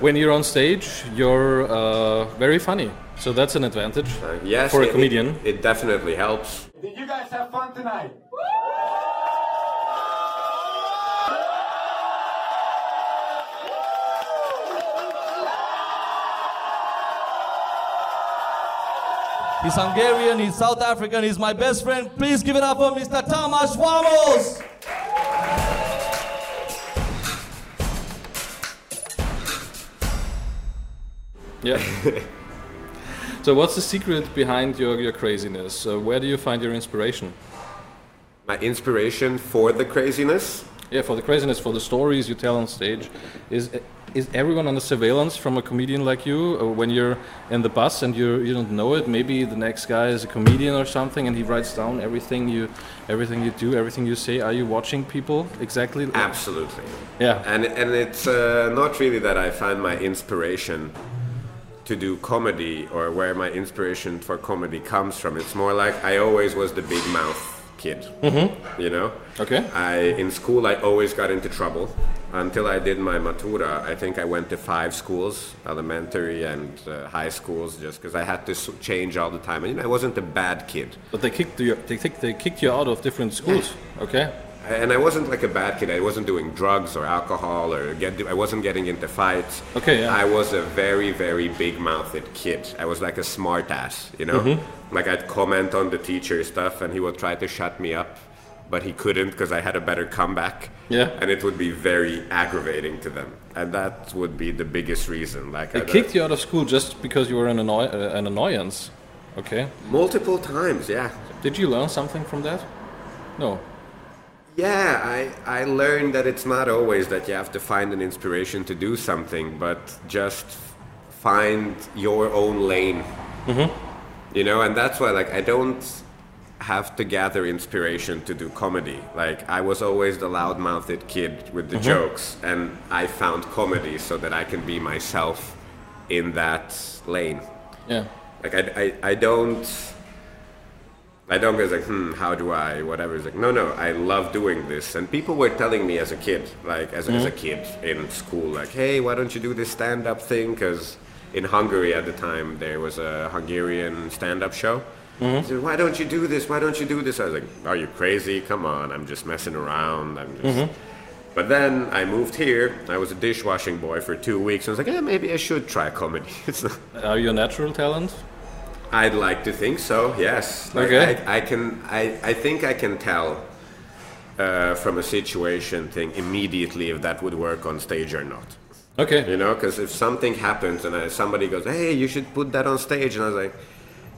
when you're on stage, you're uh, very funny. So that's an advantage Uh, yes, for a comedian. It, it definitely helps. Did you guys have fun tonight? He's Hungarian, he's South African, he's my best friend. Please give it up for Mr. Tamas Vamos! Yeah. so what's the secret behind your, your craziness? Uh, where do you find your inspiration? My inspiration for the craziness. Yeah, for the craziness, for the stories you tell on stage, is is everyone under surveillance from a comedian like you? Or when you're in the bus and you you don't know it, maybe the next guy is a comedian or something, and he writes down everything you everything you do, everything you say. Are you watching people exactly? Absolutely. Yeah. And and it's uh, not really that I find my inspiration to do comedy or where my inspiration for comedy comes from. It's more like I always was the big mouth kid. Mm-hmm. You know. Okay. I in school I always got into trouble until I did my matura. I think I went to five schools, elementary and uh, high schools, just because I had to change all the time. And you know, I wasn't a bad kid. But they kicked you. They, kicked- they kicked you out of different schools. Okay. And I wasn't like a bad kid. I wasn't doing drugs or alcohol or get. I wasn't getting into fights. Okay, yeah. I was a very, very big-mouthed kid. I was like a smart ass, you know. Mm-hmm. Like I'd comment on the teacher stuff, and he would try to shut me up, but he couldn't because I had a better comeback. Yeah. And it would be very aggravating to them, and that would be the biggest reason. Like They I- kicked you out of school just because you were an, annoy- uh, an annoyance. Okay. multiple times. Yeah. Did you learn something from that? No. Yeah, I, I learned that it's not always that you have to find an inspiration to do something, but just find your own lane. Mm-hmm. You know, and that's why, like, I don't have to gather inspiration to do comedy. Like, I was always the loud-mouthed kid with the mm-hmm. jokes, and I found comedy so that I can be myself in that lane. Yeah. Like I, I, I don't I don't go like, hmm, how do I, whatever. It's like, no, no, I love doing this. And people were telling me as a kid, like as, as a mm-hmm. kid in school, like, hey, why don't you do this stand-up thing? Because in Hungary at the time, there was a Hungarian stand-up show. Mm-hmm. He said, why don't you do this? Why don't you do this? I was like, are you crazy? Come on, I'm just messing around. I'm just... Mm-hmm. But then I moved here. I was a dishwashing boy for two weeks. I was like, yeah, maybe I should try comedy. It's not, Are you a natural talent? I'd like to think so. Yes. Like Okay. I, I can. I, I think I can tell uh, from a situation thing immediately if that would work on stage or not. Okay. You know, because if something happens and uh, somebody goes, "Hey, you should put that on stage," and I was like,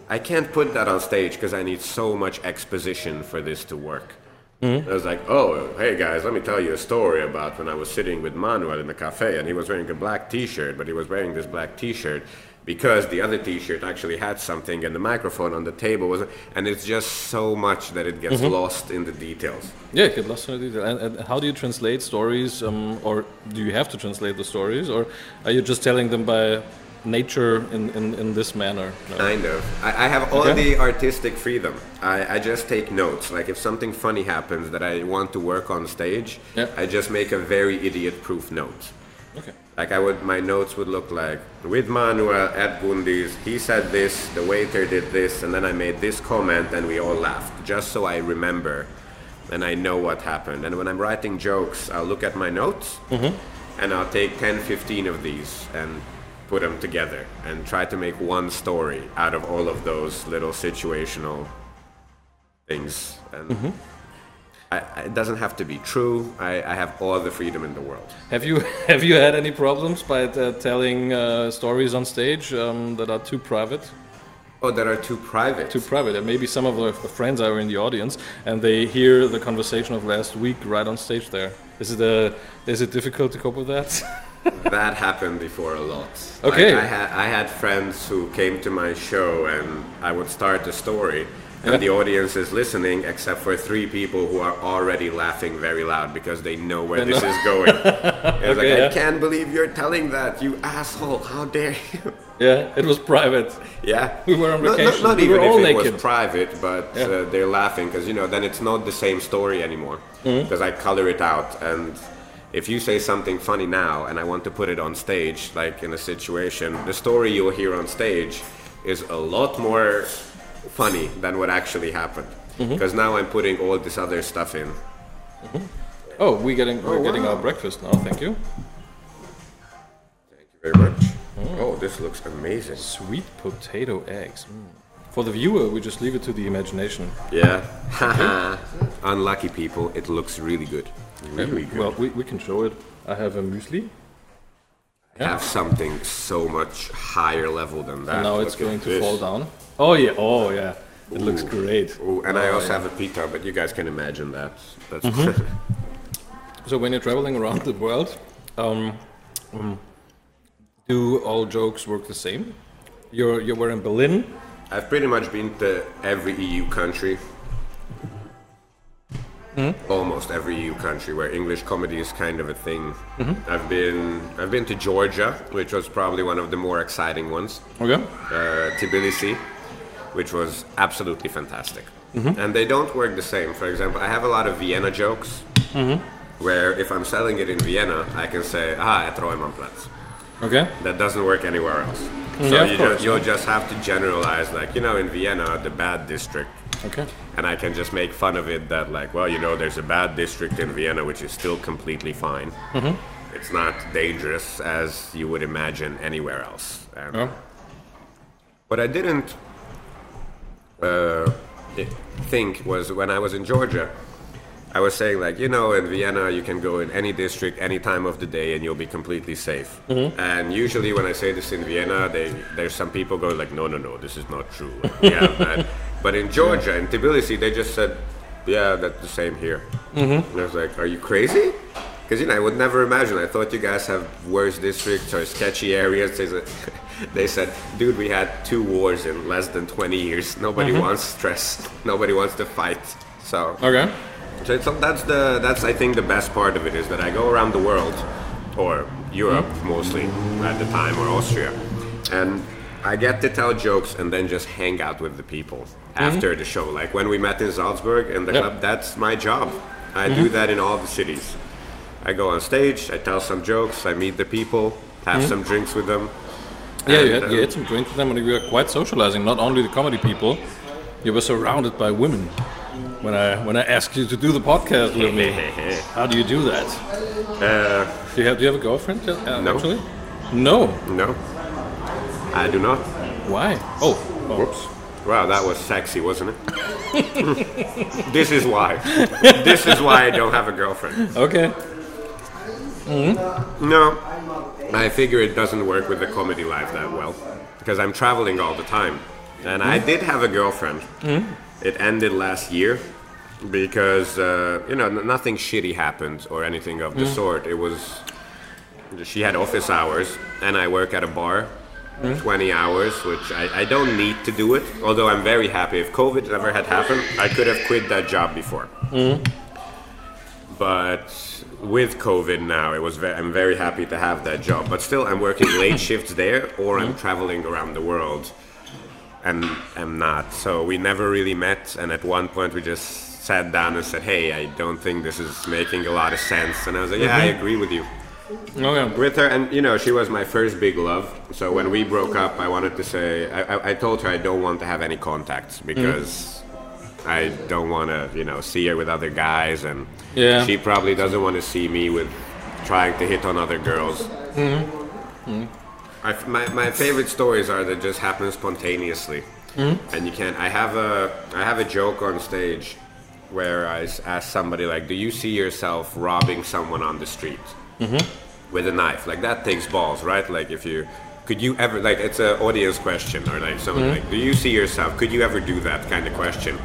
"I can't put that on stage because I need so much exposition for this to work." I was like, "Oh, hey guys, let me tell you a story about when I was sitting with Manuel in the cafe, and he was wearing a black T-shirt, but he was wearing this black T-shirt." Because the other T-shirt actually had something, and the microphone on the table was, and it's just so much that it gets lost in the details. Yeah, get lost in the detail. And, and how do you translate stories, um, or do you have to translate the stories, or are you just telling them by nature in, in, in this manner? No. Kind of. I, I have all Okay. the artistic freedom. I, I just take notes. Like if something funny happens that I want to work on stage, Yeah. I just make a very idiot-proof note. Okay. Like I would, my notes would look like with Manuel at Gundy's. He said this, the waiter did this, and then I made this comment, and we all laughed, just so I remember, and I know what happened. And when I'm writing jokes, I'll look at my notes, mm-hmm. and I'll take 10, 15 of these and put them together and try to make one story out of all of those little situational things. And I, I- it doesn't have to be true. I, I have all the freedom in the world. Have you have you had any problems by uh, telling uh, stories on stage um, that are too private? Oh, that are too private. Too private. And maybe some of the friends are in the audience and they hear the conversation of last week right on stage. There is it uh, is it difficult to cope with that? That happened before a lot. Okay. Like, I, had, I had friends who came to my show and I would start the story and Yeah. the audience is listening except for three people who are already laughing very loud because they know where this is going. It's like, Okay, I can't believe you're telling that, you asshole. How dare you? yeah, it was private. yeah. We were on Not- not- vacation. Not, We even if it was private, but Yeah. uh, they're laughing because, you know, then it's not the same story anymore Mm-hmm. because I color it out and if you say something funny now and I want to put it on stage, like in a situation, the story you'll hear on stage is a lot more funny than what actually happened. Mm-hmm. Because now I'm putting all this other stuff in. Mm-hmm. Oh, we're getting we're Oh, getting wow. our breakfast now. Thank you. Thank you very much. Mm. Oh, this looks amazing. Sweet potato eggs. Mm. For the viewer, we just leave it to the imagination. Yeah. Unlucky people, it looks really good. Really um, good. Well, we, we can show it. I have a muesli. Have something so much higher level than that. And now it's Look going to this. fall down. Oh yeah. Oh yeah. It looks great. Ooh, and I Oh, also yeah. have a pita, but you guys can imagine that. That's Mm-hmm. So when you're traveling around the world, um, um, do all jokes work the same? You're you were in Berlin. I've pretty much been to every EU country. Almost every EU country where English comedy is kind of a thing. I've been I've been to Georgia, which was probably one of the more exciting ones. Okay. uh, Tbilisi, which was absolutely fantastic. And they don't work the same. For example, I have a lot of Vienna jokes, where if I'm selling it in Vienna, I can say, ah, at Reumannplatz. Okay. That doesn't work anywhere else. So Yeah, you you'll just have to generalize, like, you know, in Vienna, the bad district. Okay. And I can just make fun of it that, like, well, you know, there's a bad district in Vienna which is still completely fine. Mm-hmm. It's not dangerous as you would imagine anywhere else. Um, and Oh. what I didn't uh, think was when I was in Georgia, I was saying like, you know, in Vienna you can go in any district, any time of the day, and you'll be completely safe. Mm-hmm. And usually when I say this in Vienna, they, there's some people go like, no, no, no, this is not true. yeah, but, in Georgia, in Tbilisi, they just said, yeah, that's the same here. Mm-hmm. And I was like, are you crazy? Because you know, I would never imagine. I thought you guys have worse districts or sketchy areas. They said, they said, dude, we had two wars in less than 20 years. Nobody mm-hmm. wants stress. Nobody wants to fight. So, Okay. so that's the that's I think the best part of it is that I go around the world, or Europe mostly at the time, or Austria, and I get to tell jokes and then just hang out with the people after the show. Like when we met in Salzburg in the Yep. club, that's my job. I do that in all the cities. I go on stage, I tell some jokes, I meet the people, have some drinks with them. Yeah, you And, had, you uh, had some drinks with them, and we were quite socializing. Not only the comedy people, you were surrounded by women. When I when I asked you to do the podcast with me, how do you do that? Uh, Do you have do you have a girlfriend? uh, No. Actually, no. no, I do not. Why? Oh. Whoops. Wow, that was sexy, wasn't it? this is why. This is why I don't have a girlfriend. Okay. Mm-hmm. No, I figure it doesn't work with the comedy life that well because I'm traveling all the time. And I mm-hmm. did have a girlfriend. Mm-hmm. It ended last year because uh, you know n- nothing shitty happened or anything of the mm. sort. It was she had office hours, and I work at a bar. 20 hours, which I, I don't need to do it. Although I'm very happy. If COVID never had happened, I could have quit that job before. Mm-hmm. But with COVID now, it was ve- I'm very happy to have that job. But still, I'm working late shifts there, or I'm mm-hmm. traveling around the world, and I'm not. So we never really met. And at one point, we just sat down and said, "Hey, I don't think this is making a lot of sense." And I was like, "Yeah, I mm-hmm. agree with you." Okay. with her and you know she was my first big love. So when we broke up i wanted to say i, I, I told her i don't want to have any contacts mm. because i don't want to you know see her with other guys and Yeah. she probably doesn't want to see me with trying to hit on other girls. Mm-hmm. Mm-hmm. I f my, my favorite stories are that just happen spontaneously. Mm-hmm. And you can't i have a i have a joke on stage where I ask somebody like do you see yourself robbing someone on the street Mm-hmm. with a knife. Like that takes balls, right? Like if you could you ever like it's an audience question or like something mm-hmm. like do you see yourself? Could you ever do that kind of question?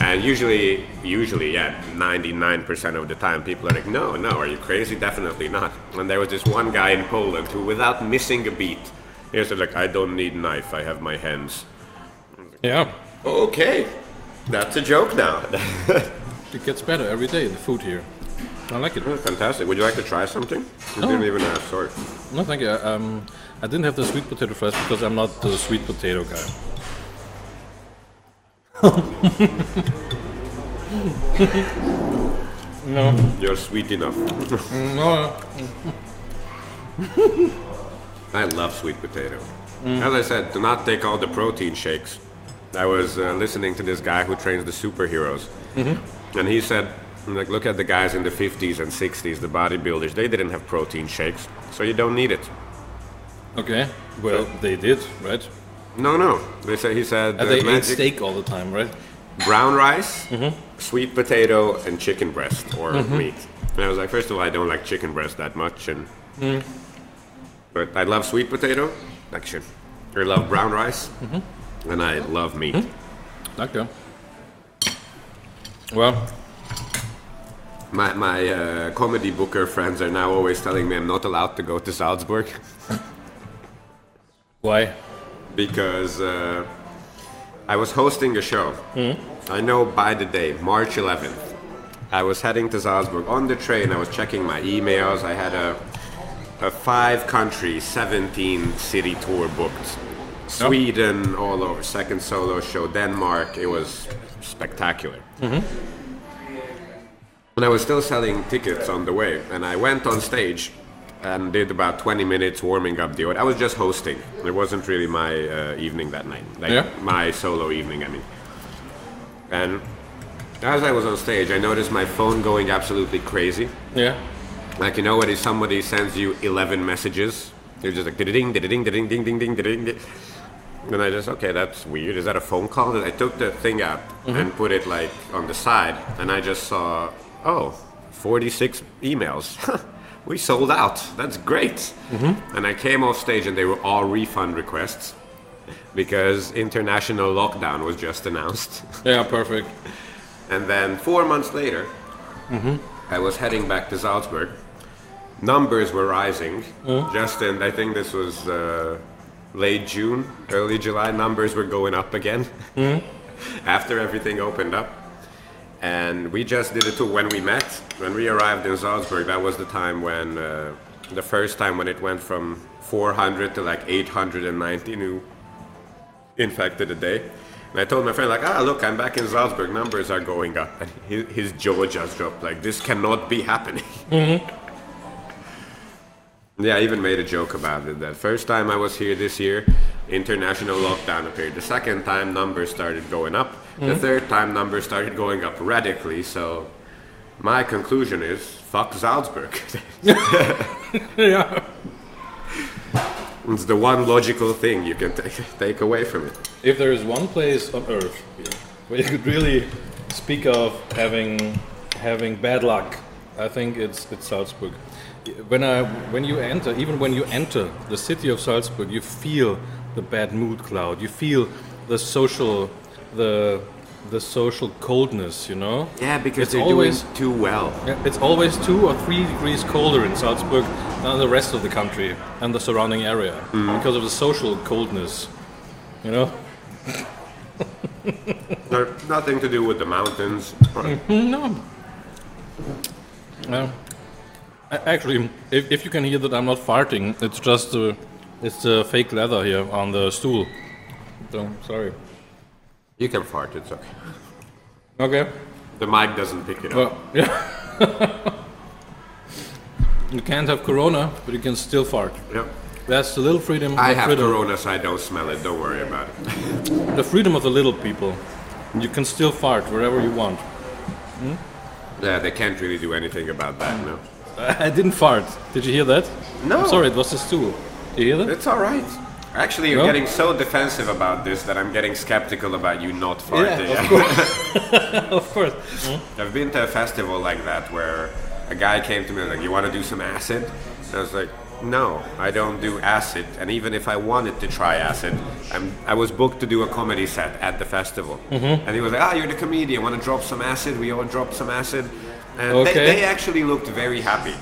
And usually, usually, yeah, 99% of the time, people are like, no, no, are you crazy? Definitely not. And there was this one guy in Poland who, without missing a beat, he said, like, I don't need knife, I have my hands. Yeah. Okay, that's a joke now. It gets better every day. The food here. I like it. Fantastic. Would you like to try something? You didn't even ask, sorry. No, thank you. Um, I didn't have the sweet potato fries because I'm not the sweet potato guy. No. You're sweet enough. No. I love sweet potato. As I said, do not take all the protein shakes. I was uh, listening to this guy who trains the superheroes, and he said, like, look at the guys in the 50s and 60s, the bodybuilders. They didn't have protein shakes, so you don't need it. Okay. Well, they did, right? No, no. They said he said And uh, they ate steak all the time, right? brown rice, mm-hmm. sweet potato, and chicken breast or mm-hmm. meat. And I was like, first of all, I don't like chicken breast that much, and mm. but I love sweet potato, actually. I love brown rice, mm-hmm. and I love meat. Okay. Well, My my uh, comedy booker friends are now always telling me I'm not allowed to go to Salzburg why? because uh, I was hosting a show. I know by the day, March 11th. I was heading to Salzburg on the train. I was checking my emails. I had a, a five country, 17 city tour booked. Sweden, all over. Second solo show, Denmark. It was spectacular. And I was still selling tickets on the way. And I went on stage and did about 20 minutes warming up the audience. I was just hosting. It wasn't really my uh, evening that night. Like Yeah. my solo evening, I mean. And as I was on stage, I noticed my phone going absolutely crazy. Yeah. Like you know when somebody sends you 11 messages, you're just like ding, ding, ding, ding, ding, ding, ding, ding, ding. And I just okay, that's weird. Is that a phone call? I took the thing out and put it like on the side, and I just saw oh, 46 emails. we sold out. That's great. Mm-hmm. And I came off stage, and they were all refund requests because international lockdown was just announced. Yeah, perfect. And then four months later, mm-hmm. I was heading back to Salzburg. Numbers were rising. Uh-huh. Just in, I think this was uh, late June, early July, numbers were going up again mm-hmm. after everything opened up. And we just did it too. When we met, when we arrived in Salzburg, that was the time when, uh, the first time when it went from 400 to like 890 new infected a day. And I told my friend, like, ah, look, I'm back in Salzburg, numbers are going up. And his, his jaw just dropped, like, this cannot be happening. yeah, I even made a joke about it. That first time I was here this year, international lockdown appeared. The second time, numbers started going up. The hmm? third time, numbers started going up radically. So my conclusion is, fuck Salzburg. yeah. it's the one logical thing you can take take away from it. If there is one place on earth where you could really speak of having having bad luck, I think it's it's Salzburg. When I when you enter, even when you enter the city of Salzburg, you feel the bad mood cloud. You feel the social the the social coldness. You know. Yeah, because It's they're always- doing too well. Yeah, It's always two or three degrees colder in Salzburg than the rest of the country and the surrounding area because of the social coldness. You know. No, nothing to do with the mountains. No. No. Actually, if, if you can hear that I'm not farting, it's just uh, it's the fake leather here on the stool. So sorry. You can fart, it's okay. Okay. The mic doesn't pick it up. Well, yeah. you can't have corona, but you can still fart. Yep. That's the little freedom. I have freedom, corona, so I don't smell it. Don't worry about it. The freedom of the little people. You can still fart wherever you want. Hmm? Yeah, they can't really do anything about that, no. I didn't fart. Did you hear that? No. I'm sorry, it was the stool. Did you hear that? It's all right. Actually, you're No? getting so defensive about this that I'm getting skeptical about you not farting. of course. of course. I've been to a festival like that where a guy came to me and was like, "You want to do some acid?" And I was like, "No, I don't do acid. And even if I wanted to try acid, I'm, I was booked to do a comedy set at the festival." And he was like, "Ah, you're the comedian. Want to drop some acid?" We all dropped some acid, and Okay. they, they actually looked very happy.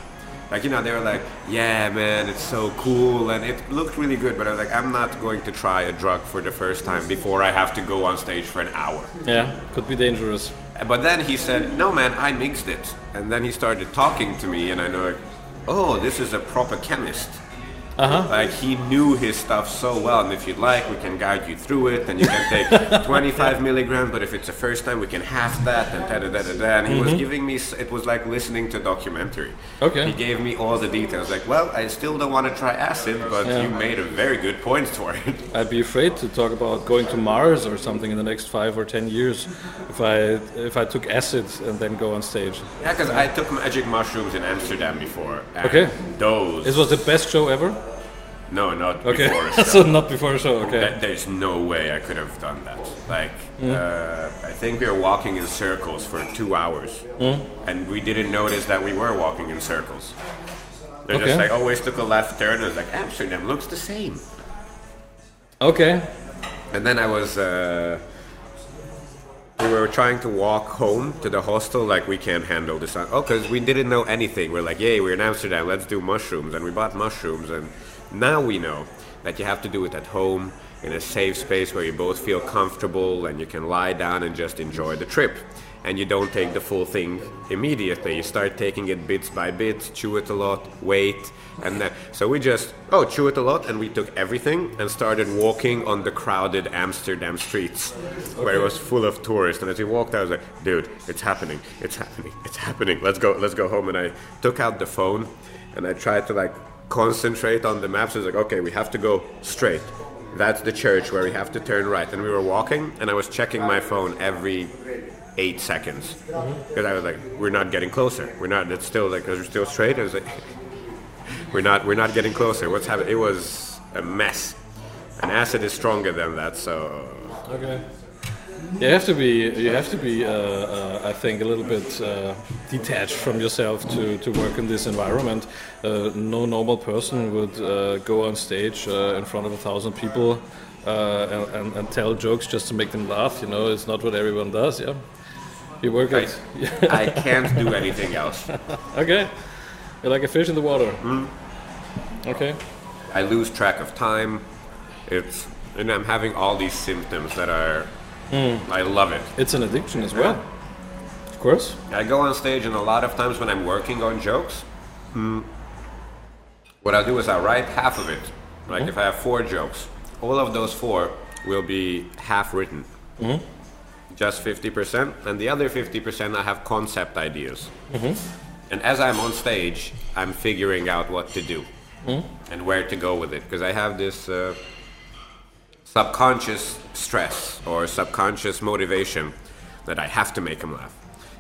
Like you know, they were like, "Yeah, man, it's so cool," and it looked really good. But I was like, "I'm not going to try a drug for the first time before I have to go on stage for an hour." Yeah, could be dangerous. But then he said, "No, man, I mixed it." And then he started talking to me, and I know, like, oh, this is a proper chemist. Uh-huh. Like he knew his stuff so well, and if you'd like, we can guide you through it, and you can take 25 milligram. But if it's the first time, we can half that, and da da da da da. And he was giving me. It was like listening to a documentary. Mm-hmm. Okay. He gave me all the details. Like, well, I still don't want to try acid, but Yeah. you made a very good point for it. I'd be afraid to talk about going to Mars or something in the next five or ten years if I if I took acid and then go on stage. yeah, because I took magic mushrooms in Amsterdam before. Okay. Those. This was the best show ever. No, not Okay, before. a show. so not before a show. Okay. That, there's no way I could have done that. Like, Mm. uh, I think we were walking in circles for two hours, Mm. and we didn't notice that we were walking in circles. They Okay. just like always took a left turn, and was like Amsterdam looks the same. Okay. And then I was, uh, we were trying to walk home to the hostel, like we can't handle this. Oh, because we didn't know anything. We're like, yay, we're in Amsterdam, let's do mushrooms. And we bought mushrooms, and now we know that you have to do it at home in a safe space where you both feel comfortable and you can lie down and just enjoy the trip. And you don't take the full thing immediately. You start taking it bits by bits, chew it a lot, wait, and then so we just oh chew it a lot, and we took everything and started walking on the crowded Amsterdam streets, where it was full of tourists. And as we walked, I was like, dude, it's happening, it's happening, it's happening. Let's go, let's go home. And I took out the phone, and I tried to like concentrate on the maps. I was like, okay, we have to go straight. That's the church where we have to turn right. And we were walking, and I was checking my phone every eight seconds because I was like, we're not getting closer. We're not. It's still like, we're still straight. I was like, we're not. We're not getting closer. What's happening? It was a mess. And acid is stronger than that. So Okay. You have to be. You have to be. Uh, uh, I think a little bit uh, detached from yourself to, to work in this environment. Uh, no normal person would uh, go on stage uh, in front of a thousand people and, and, and tell jokes just to make them laugh. You know, it's not what everyone does. Yeah. You work I. I can't do anything else. Okay. You're like a fish in the water. Mm-hmm. Okay. I lose track of time. It's and I'm having all these symptoms that are. Hmm. I love it. It's an addiction as well. Of course. I go on stage, and a lot of times when I'm working on jokes, mm, what I'll do is I'll write half of it. Like mm-hmm. if I have four jokes, all of those four will be half written. Mm-hmm. Just 50%, and the other 50% I have concept ideas. Mm-hmm. And as I'm on stage, I'm figuring out what to do mm-hmm. and where to go with it. Because I have this uh, subconscious stress or subconscious motivation that I have to make him laugh.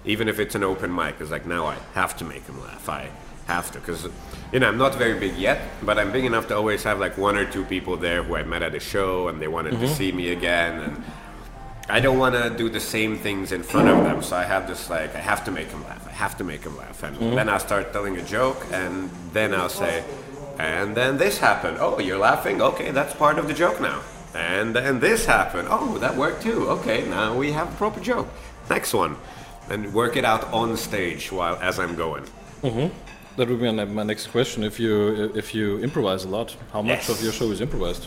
Even if it's an open mic, it's like now I have to make him laugh. I have to because you know I'm not very big yet, but I'm big enough to always have like one or two people there who I met at a show and they wanted to mm-hmm. see me again and. I don't want to do the same things in front of them, so I have this like I have to make them laugh. I have to make them laugh, and mm-hmm. then I'll start telling a joke, and then I'll say, and then this happened. Oh, you're laughing? Okay, that's part of the joke now. And then this happened. Oh, that worked too. Okay, now we have a proper joke. Next one, and work it out on stage while as I'm going. Mm-hmm. That would be my my next question. If you if you improvise a lot, how much Yes. of your show is improvised?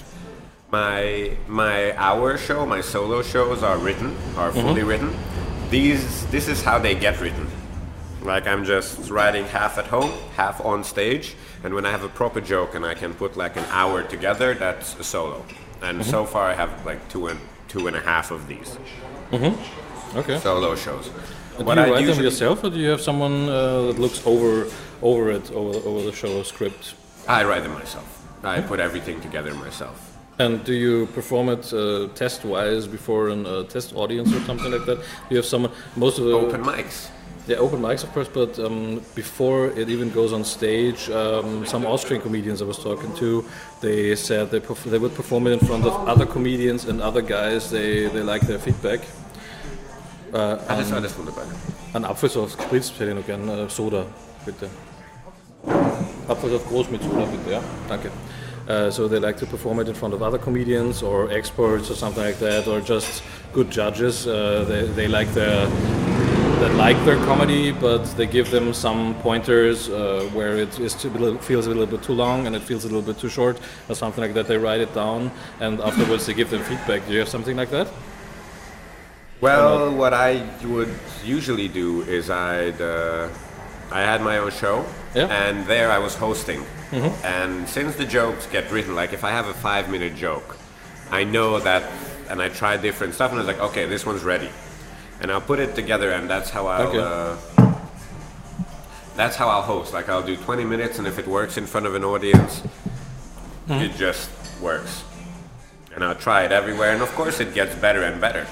My my hour show, my solo shows are written, are fully written. These this is how they get written. Like I'm just writing half at home, half on stage, and when I have a proper joke and I can put like an hour together, that's a solo. And so far I have like two and two and a half of these Mhm. Okay. solo shows. do What you I write them yourself, or do you have someone uh, that looks over over it over over the show script? I write them myself. I put everything together myself. And do you perform it uh, test-wise before a uh, test audience or something like that? You have someone. Most of the Open mics. Yeah, open mics, of course, but um, before it even goes on stage, um, some Austrian comedians I was talking to, they said they, perf- they would perform it in front of other comedians and other guys. They, they like their feedback. Alles, alles wunderbar. Ein Apfelsaft Spritz hätte ich noch gern. Äh, Soda, bitte. Apfelsaft groß mit Soda, bitte, ja? Danke. Uh, so they like to perform it in front of other comedians or experts or something like that, or just good judges. Uh, they, they like their that like their comedy, but they give them some pointers uh, where it is too, feels a little bit too long and it feels a little bit too short, or something like that. They write it down, and afterwards they give them feedback. Do you have something like that? Well, what I would usually do is I'd uh, I had my own show, Yeah. and there I was hosting. Mm-hmm. And since the jokes get written, like if I have a five minute joke, I know that, and I try different stuff, and I was like, okay, this one's ready, and I'll put it together, and that's how I'll. Okay. Uh, that's how I'll host. Like I'll do 20 minutes, and if it works in front of an audience, mm-hmm. it just works. And I'll try it everywhere, and of course it gets better and better.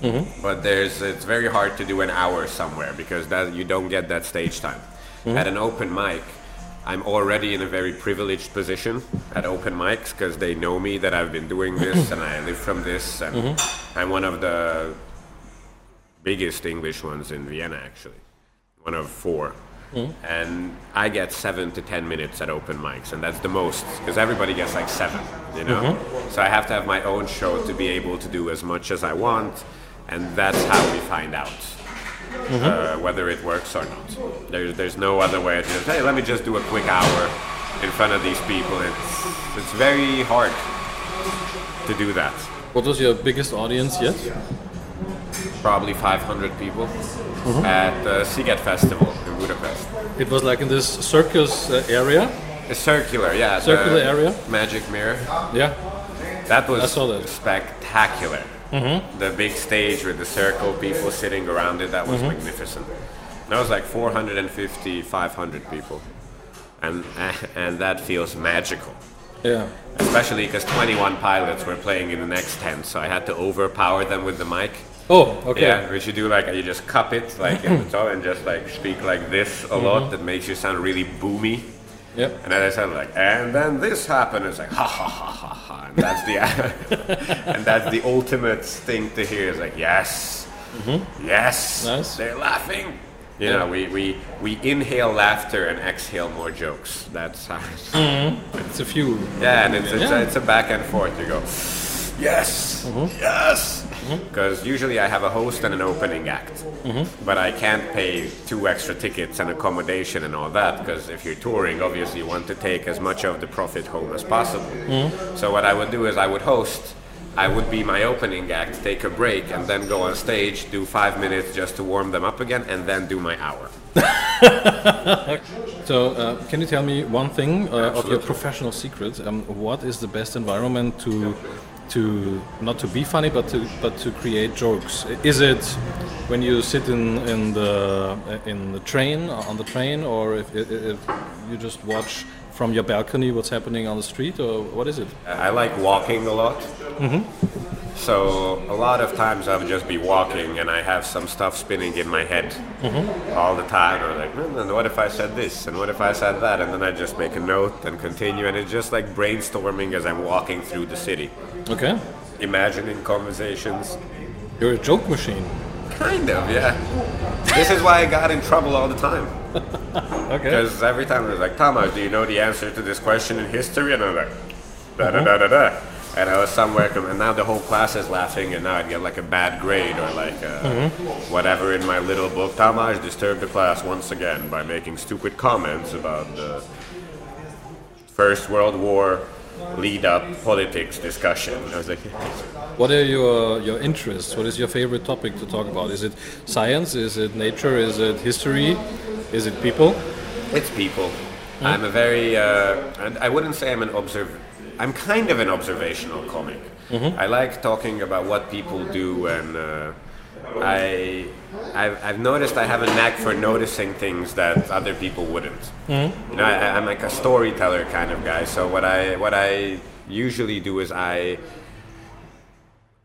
Mm-hmm. But there's it's very hard to do an hour somewhere because that you don't get that stage time. At an open mic, I'm already in a very privileged position at open mics because they know me that I've been doing this and I live from this, and mm-hmm. I'm one of the biggest English ones in Vienna actually, one of four. Mm-hmm. And I get seven to ten minutes at open mics, and that's the most because everybody gets like seven, you know. Mm-hmm. So I have to have my own show to be able to do as much as I want, and that's how we find out uh, whether it works or not. There's there's no other way to just hey, let me just do a quick hour in front of these people. It's it's very hard to do that. What was your biggest audience yet? Probably 500 people at the Sziget Festival in Budapest. It was like in this circus uh, area. A circular, yeah. Circular area? Magic mirror. Yeah. That was I saw that. spectacular. Mm-hmm. The big stage with the circle, people sitting around it, that was mm-hmm. magnificent. That was like 450, 500 people. And, and that feels magical. Yeah. Especially because 21 pilots were playing in the next tent, so I had to overpower them with the mic. Oh, okay. Yeah, which you do like you just cup it like in the top and just like speak like this a lot. Mm-hmm. That makes you sound really boomy. Yep. And then I said like, and then this happened. It's like ha ha ha ha ha. And that's the and that's the ultimate thing to hear. Is like yes, mm-hmm. yes, Nice. they're laughing. You Yeah. know, we, we we inhale laughter and exhale more jokes. That's how. It's mm-hmm. a few. Yeah, and it's it's, Yeah. a, it's a back and forth. You go, yes, mm-hmm. yes. Because usually I have a host and an opening act, but I can't pay two extra tickets and accommodation and all that. Because if you're touring, obviously you want to take as much of the profit home as possible. So what I would do is I would host. I would be my opening act, take a break, and then go on stage, do five minutes just to warm them up again, and then do my hour. So, uh, can you tell me one thing uh, of your professional secret? Um, what is the best environment to, to not to be funny, but to but to create jokes? Is it when you sit in in the in the train on the train, or if, if, if you just watch from your balcony what's happening on the street, or what is it? I like walking a lot. Mm-hmm. So a lot of times I'll just be walking and I have some stuff spinning in my head all the time. Or like, "Hmm, and what if I said this? And what if I said that? And then I just make a note and continue. And it's just like brainstorming as I'm walking through the city, Okay, imagining conversations. you're a joke machine. Kind of, yeah. this is why I got in trouble all the time. Okay. Because every time they're like, Thomas, do you know the answer to this question in history? And I'm like, da da da da da. And I was somewhere, and now the whole class is laughing, and now I'd get like a bad grade or like uh, whatever in my little book. Thomas disturbed the class once again by making stupid comments about the First World War lead up politics discussion. I was like, What are your your interests? What is your favorite topic to talk about? Is it science? Is it nature? Is it history? Is it people? It's people. I'm a very, uh, and I wouldn't say I'm an observ. I'm kind of an observational comic. Mm-hmm. I like talking about what people do, and uh, I, I've, I've noticed I have a knack for noticing things that other people wouldn't. Mm-hmm. You know, I, I'm like a storyteller kind of guy. So what I, what I usually do is I.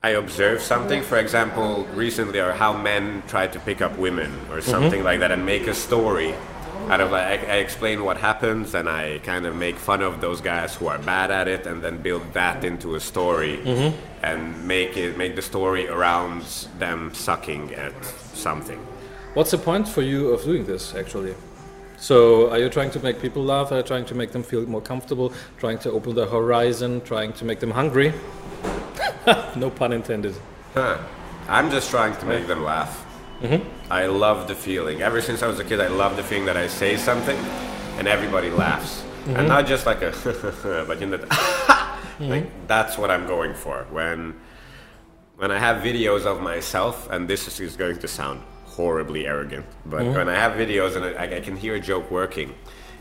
I observe something, for example, recently, or how men try to pick up women, or mm-hmm. something like that, and make a story out of like I, I explain what happens, and I kind of make fun of those guys who are bad at it, and then build that into a story, mm-hmm. and make it make the story around them sucking at something. What's the point for you of doing this actually? So, are you trying to make people laugh? Are you trying to make them feel more comfortable? Trying to open the horizon? Trying to make them hungry? no pun intended. Huh. I'm just trying to make them laugh. Mm-hmm. I love the feeling. Ever since I was a kid, I love the feeling that I say something and everybody laughs. And mm-hmm. not just like a, but in the, like mm-hmm. that's what I'm going for. When, when I have videos of myself, and this is going to sound horribly arrogant, but when I have videos and I, I can hear a joke working,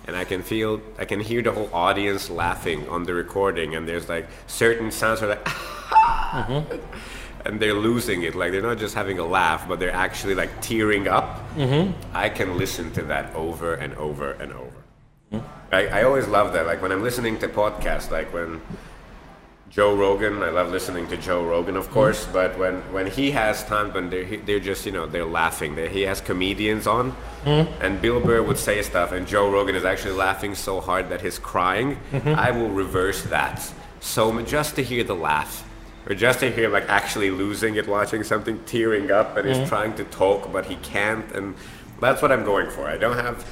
and I can feel, I can hear the whole audience laughing on the recording, and there's like certain sounds are like, and they're losing it. Like they're not just having a laugh, but they're actually like tearing up. Mm-hmm. I can listen to that over and over and over. I, I always love that. Like when I'm listening to podcasts, like when Joe Rogan, I love listening to Joe Rogan, of mm-hmm. course. But when, when he has time, when they're, they're just you know they're laughing. They, he has comedians on, mm-hmm. and Bill Burr would say stuff, and Joe Rogan is actually laughing so hard that he's crying. I will reverse that. So just to hear the laugh, or just to hear like actually losing it, watching something, tearing up, and he's mm-hmm. trying to talk but he can't, and that's what I'm going for. I don't have,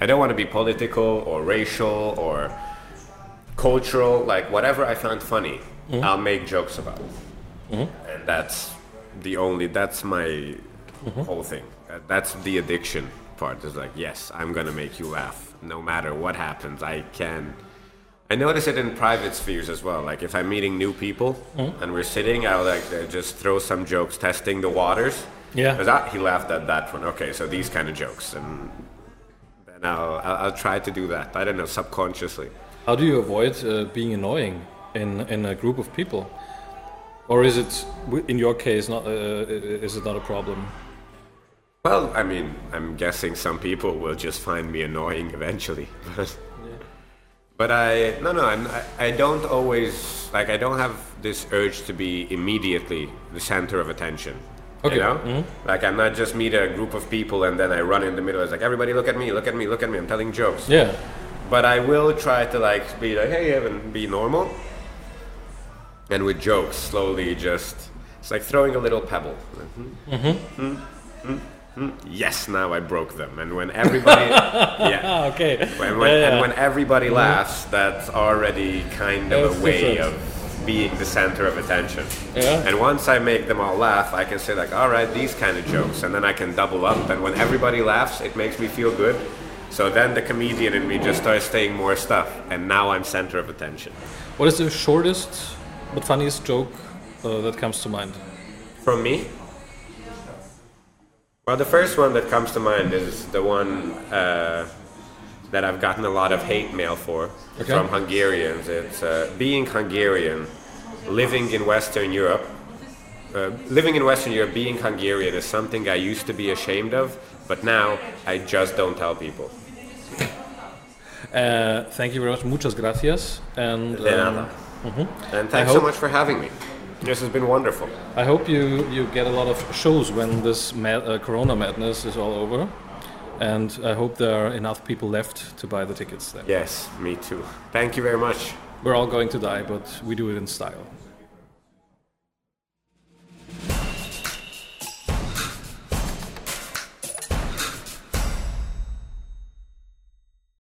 I don't want to be political or racial or cultural, like whatever I find funny, mm-hmm. I'll make jokes about. Mm-hmm. And that's the only, that's my whole thing. Uh, That's the addiction part. Is like, yes, I'm gonna make you laugh no matter what happens. I can. I notice it in private spheres as well. Like if I'm meeting new people and we're sitting, I'll like uh, just throw some jokes, testing the waters. Yeah. 'Cause, ah, he laughed at that one. Okay, so these kind of jokes, and then I'll, I'll I'll try to do that. I don't know, subconsciously. How do you avoid uh, being annoying in in a group of people, or is it in your case not? Uh, is it not a problem? Well, I mean, I'm guessing some people will just find me annoying eventually. But, I no no I'm, I I don't always like I don't have this urge to be immediately the center of attention. Okay, You know, mm-hmm. like I'm not just meet a group of people and then I run in the middle. It's like everybody look at me, look at me, look at me. I'm telling jokes. Yeah. But I will try to like be like, hey, Evan, be normal. And with jokes, slowly just, it's like throwing a little pebble. Mm-hmm. mm-hmm. mm-hmm. Yes, now I broke them. And when everybody, yeah. Ah, okay. When, when, Yeah, yeah. And when everybody laughs, that's already kind of That's a way different. of being the center of attention. Yeah. And once I make them all laugh, I can say like, all right, these kind of jokes, and then I can double up. And when everybody laughs, it makes me feel good. So then the comedian in me just starts saying more stuff, and now I'm center of attention. What is the shortest but funniest joke uh, that comes to mind? From me? Well, the first one that comes to mind is the one uh, that I've gotten a lot of hate mail for Okay. from Hungarians. It's uh, being Hungarian, living in Western Europe. Uh, living in Western Europe, being Hungarian is something I used to be ashamed of, but now I just don't tell people. Uh, thank you very much. Muchas gracias. And um, nada. And thanks so much for having me. This has been wonderful. I hope you, you get a lot of shows when this mad, uh, Corona madness is all over. And I hope there are enough people left to buy the tickets then. Yes, me too. Thank you very much. We're all going to die, but we do it in style.